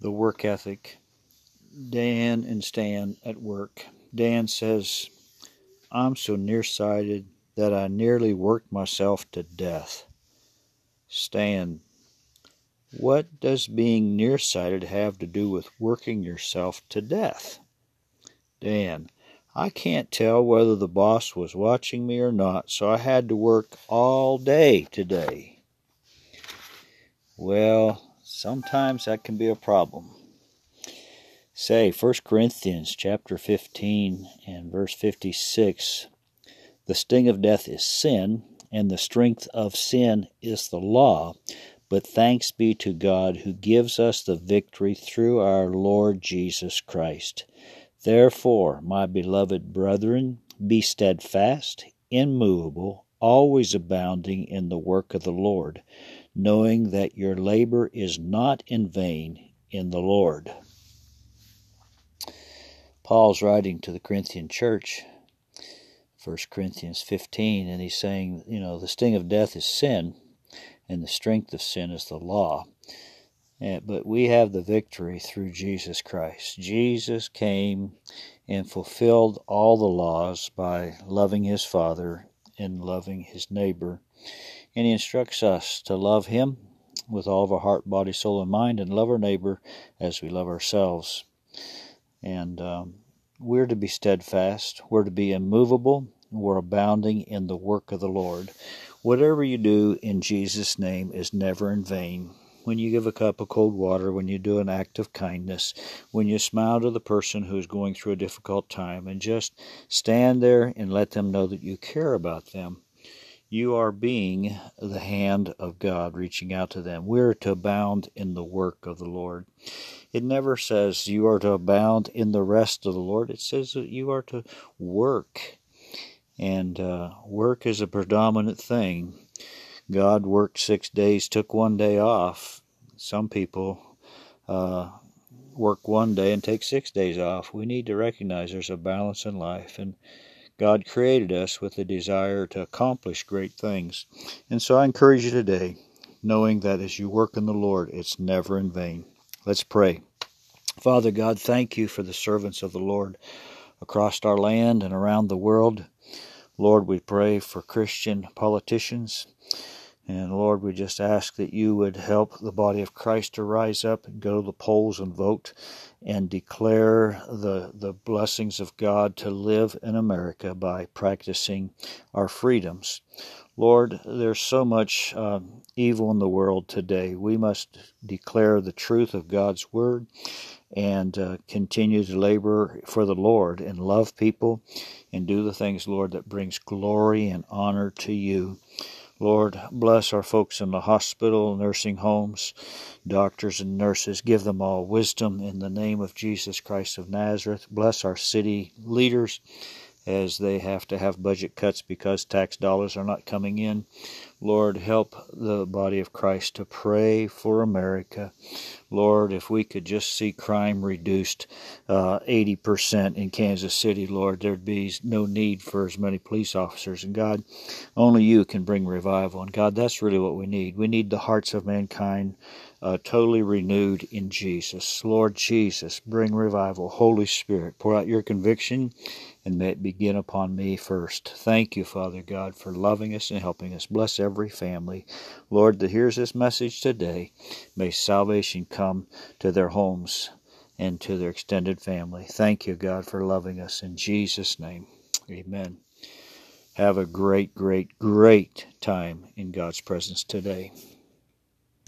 the work ethic. Dan and Stan at work. Dan says, I'm so nearsighted that I nearly worked myself to death. Stan, what does being nearsighted have to do with working yourself to death? Dan, I can't tell whether the boss was watching me or not, so I had to work all day today. Well, sometimes that can be a problem. Say 1 Corinthians chapter 15 and verse 56 The sting of death is sin, and the strength of sin is the law. But thanks be to God who gives us the victory through our Lord Jesus Christ. Therefore, my beloved brethren, be steadfast, immovable, always abounding in the work of the Lord knowing that your labor is not in vain in the Lord. Paul's writing to the Corinthian church, 1 Corinthians 15, and he's saying, you know, the sting of death is sin, and the strength of sin is the law. Eh, but we have the victory through Jesus Christ. Jesus came and fulfilled all the laws by loving his Father and loving his neighbor and he instructs us to love him with all of our heart, body, soul, and mind, and love our neighbor as we love ourselves. And um, we're to be steadfast, we're to be immovable, we're abounding in the work of the Lord. Whatever you do in Jesus' name is never in vain. When you give a cup of cold water, when you do an act of kindness, when you smile to the person who's going through a difficult time, and just stand there and let them know that you care about them you are being the hand of God reaching out to them. We're to abound in the work of the Lord. It never says you are to abound in the rest of the Lord, it says that you are to work. And uh, work is a predominant thing. God worked six days, took one day off. Some people uh, work one day and take six days off. We need to recognize there's a balance in life. And God created us with a desire to accomplish great things. And so I encourage you today, knowing that as you work in the Lord, it's never in vain. Let's pray. Father God, thank you for the servants of the Lord across our land and around the world. Lord, we pray for Christian politicians. And Lord, we just ask that you would help the body of Christ to rise up and go to the polls and vote and declare the, the blessings of God to live in America by practicing our freedoms. Lord, there's so much uh, evil in the world today. We must declare the truth of God's word and uh, continue to labor for the Lord and love people and do the things, Lord, that brings glory and honor to you. Lord, bless our folks in the hospital, nursing homes, doctors and nurses. Give them all wisdom in the name of Jesus Christ of Nazareth. Bless our city leaders as they have to have budget cuts because tax dollars are not coming in. Lord, help the body of Christ to pray for America. Lord, if we could just see crime reduced uh, 80% in Kansas City, Lord, there'd be no need for as many police officers. And God, only you can bring revival. And God, that's really what we need. We need the hearts of mankind uh, totally renewed in Jesus. Lord Jesus, bring revival. Holy Spirit, pour out your conviction and may it begin upon me first. Thank you, Father God, for loving us and helping us. Bless every family, Lord, that hears this message today. May salvation come to their homes and to their extended family. Thank you, God, for loving us. In Jesus' name, amen. Have a great, great, great time in God's presence today.